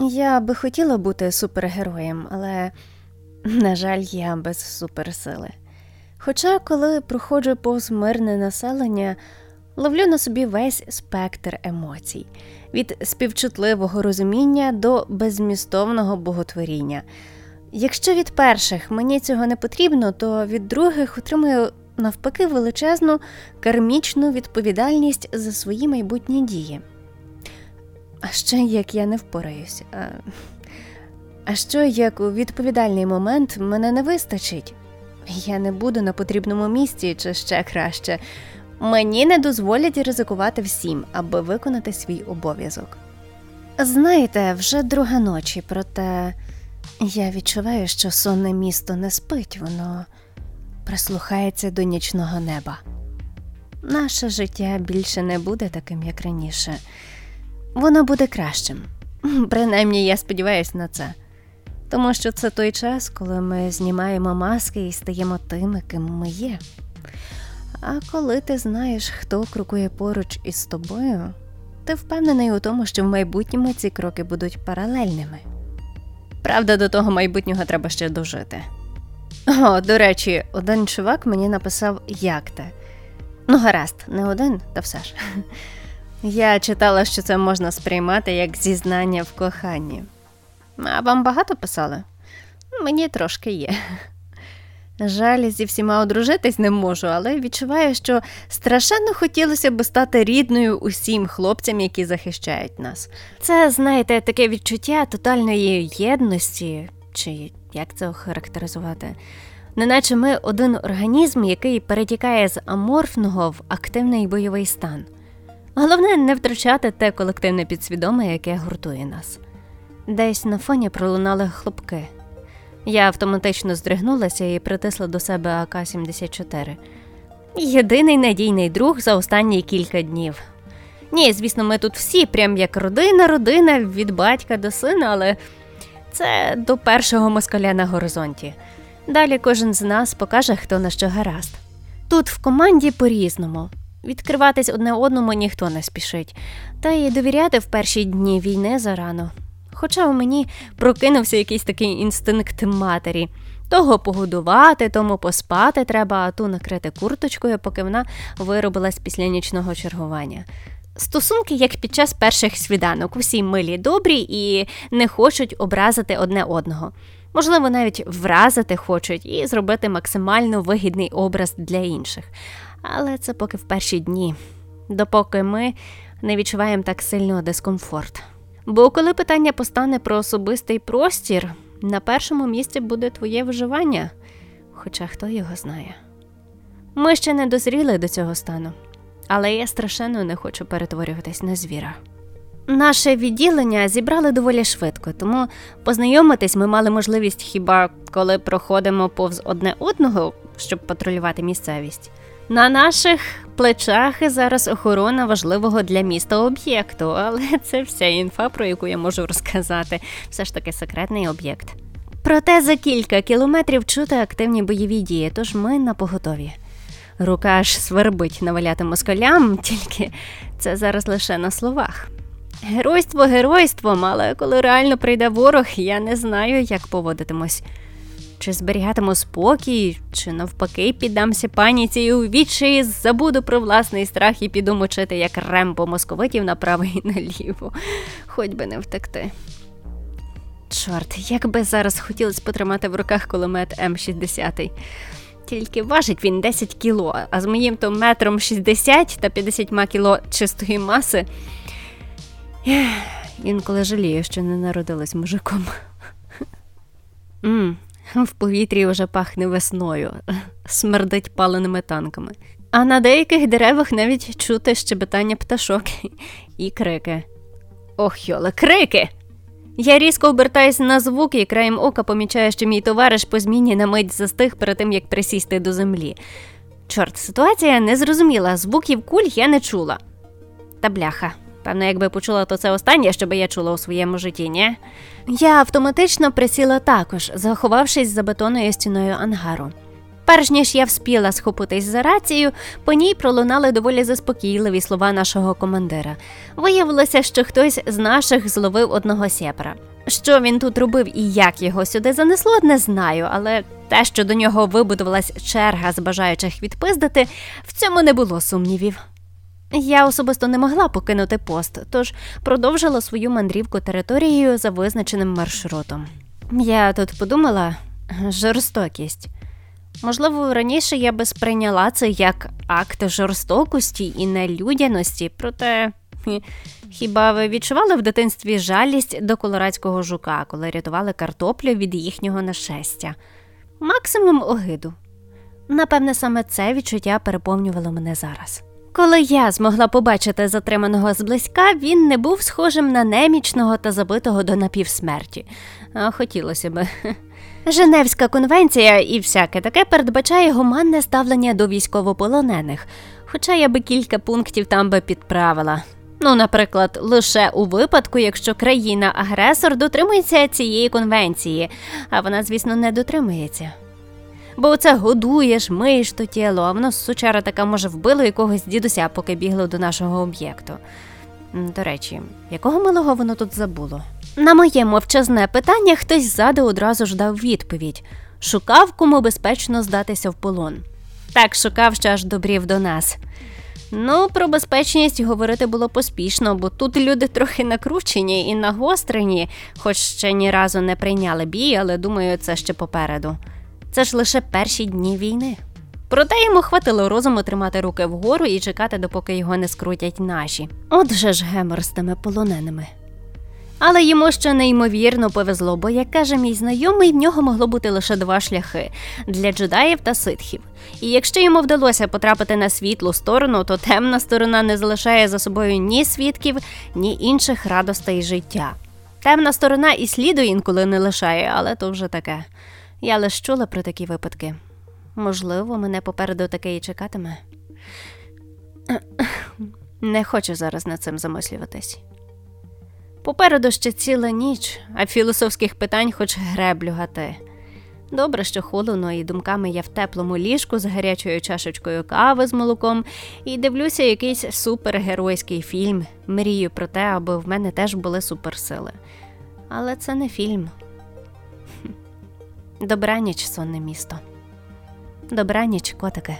Я би хотіла бути супергероєм, але, на жаль, я без суперсили. Хоча, коли проходжу повз мирне населення, ловлю на собі весь спектр емоцій від співчутливого розуміння до безмістовного боготворіння. Якщо від перших мені цього не потрібно, то від других отримую навпаки величезну кармічну відповідальність за свої майбутні дії. А ще як я не впораюсь. А, а що як у відповідальний момент мене не вистачить? Я не буду на потрібному місці, чи ще краще. Мені не дозволять ризикувати всім, аби виконати свій обов'язок. Знаєте, вже друга ночі, проте я відчуваю, що сонне місто не спить, воно прислухається до нічного неба. Наше життя більше не буде таким, як раніше, воно буде кращим. Принаймні, я сподіваюся на це. Тому що це той час, коли ми знімаємо маски і стаємо тими, ким ми є. А коли ти знаєш, хто крокує поруч із тобою, ти впевнений у тому, що в майбутньому ці кроки будуть паралельними. Правда, до того майбутнього треба ще дожити. О, до речі, один чувак мені написав як те. Ну, гаразд, не один, та все ж. Я читала, що це можна сприймати як зізнання в коханні. А вам багато писали? Мені трошки є. Жаль, зі всіма одружитись не можу, але відчуваю, що страшенно хотілося б стати рідною усім хлопцям, які захищають нас. Це, знаєте, таке відчуття тотальної єдності, чи як це охарактеризувати? Неначе ми один організм, який перетікає з аморфного в активний бойовий стан. Головне не втрачати те колективне підсвідоме, яке гуртує нас. Десь на фоні пролунали хлопки. Я автоматично здригнулася і притисла до себе АК-74. Єдиний надійний друг за останні кілька днів. Ні, звісно, ми тут всі, прям як родина, родина від батька до сина, але це до першого москаля на горизонті. Далі кожен з нас покаже, хто на що гаразд. Тут в команді по-різному. Відкриватись одне одному ніхто не спішить, та й довіряти в перші дні війни зарано. Хоча у мені прокинувся якийсь такий інстинкт матері. Того погодувати, тому поспати треба, а ту накрити курточкою, поки вона виробилась після нічного чергування. Стосунки, як під час перших свіданок, усі милі добрі і не хочуть образити одне одного. Можливо, навіть вразити хочуть і зробити максимально вигідний образ для інших. Але це поки в перші дні, допоки ми не відчуваємо так сильно дискомфорт. Бо коли питання постане про особистий простір, на першому місці буде твоє виживання, хоча хто його знає. Ми ще не дозріли до цього стану, але я страшенно не хочу перетворюватись на звіра. Наше відділення зібрали доволі швидко, тому познайомитись ми мали можливість хіба коли проходимо повз одне одного, щоб патрулювати місцевість. На наших плечах зараз охорона важливого для міста об'єкту, але це вся інфа, про яку я можу розказати. Все ж таки секретний об'єкт. Проте за кілька кілометрів чути активні бойові дії, тож ми на поготові. Рука аж свербить наваляти москалям, тільки це зараз лише на словах. Геройство геройством, але коли реально прийде ворог, я не знаю, як поводитимусь. Чи зберігатиму спокій, чи навпаки піддамся паніці і у відчаї забуду про власний страх і піду мочити, як рембо московитів направо і наліво, хоч би не втекти. Чорт, як би зараз хотілося потримати в руках кулемет М60. Тільки важить він 10 кіло, а з моїм то метром 60 та 50 кіло чистої маси. Інколи жалію, що не народилась мужиком. Ммм, В повітрі вже пахне весною, смердить паленими танками. А на деяких деревах навіть чути щебетання пташок і крики. Ох, йоле, крики! Я різко обертаюся на звук і краєм ока помічаю, що мій товариш по зміні на мить застиг перед тим, як присісти до землі. Чорт, ситуація незрозуміла, звуків куль я не чула. Та бляха. Певно, якби почула, то це останнє, що би я чула у своєму житті, ні? Я автоматично присіла також, заховавшись за бетонною стіною ангару. Перш ніж я вспіла схопитись за рацію, по ній пролунали доволі заспокійливі слова нашого командира. Виявилося, що хтось з наших зловив одного сєпра. Що він тут робив і як його сюди занесло, не знаю, але те, що до нього вибудувалась черга з бажаючих відпиздити, в цьому не було сумнівів. Я особисто не могла покинути пост, тож продовжила свою мандрівку територією за визначеним маршрутом. Я тут подумала жорстокість. Можливо, раніше я би сприйняла це як акт жорстокості і нелюдяності, проте хіба ви відчували в дитинстві жалість до колорадського жука, коли рятували картоплю від їхнього нашестя? Максимум огиду. Напевне, саме це відчуття переповнювало мене зараз. Коли я змогла побачити затриманого зблизька, він не був схожим на немічного та забитого до напівсмерті. А хотілося би. Женевська конвенція і всяке таке передбачає гуманне ставлення до військовополонених, хоча я би кілька пунктів там би підправила. Ну, наприклад, лише у випадку, якщо країна-агресор дотримується цієї конвенції, а вона, звісно, не дотримується. Бо це годуєш, миєш то тіло, а воно сучара така може вбило якогось дідуся, поки бігло до нашого об'єкту. До речі, якого малого воно тут забуло? На моє мовчазне питання хтось ззаду одразу ж дав відповідь: шукав, кому безпечно здатися в полон. Так шукав, що аж добрів до нас. Ну, про безпечність говорити було поспішно, бо тут люди трохи накручені і нагострені, хоч ще ні разу не прийняли бій, але думаю, це ще попереду. Це ж лише перші дні війни. Проте йому хватило розуму тримати руки вгору і чекати, допоки його не скрутять наші. Отже ж гемор з тими полоненими. Але йому ще неймовірно повезло, бо, як каже мій знайомий, в нього могло бути лише два шляхи для джедаїв та ситхів. І якщо йому вдалося потрапити на світлу сторону, то темна сторона не залишає за собою ні свідків, ні інших радостей життя. Темна сторона і сліду інколи не лишає, але то вже таке. Я лише чула про такі випадки. Можливо, мене попереду таке і чекатиме. Не хочу зараз над цим замислюватись. Попереду ще ціла ніч, а філософських питань хоч греблю гати. Добре, що холодно, і думками я в теплому ліжку з гарячою чашечкою кави з молоком і дивлюся якийсь супергеройський фільм. Мрію про те, аби в мене теж були суперсили. Але це не фільм. Добраніч, сонне місто. Добраніч, котике.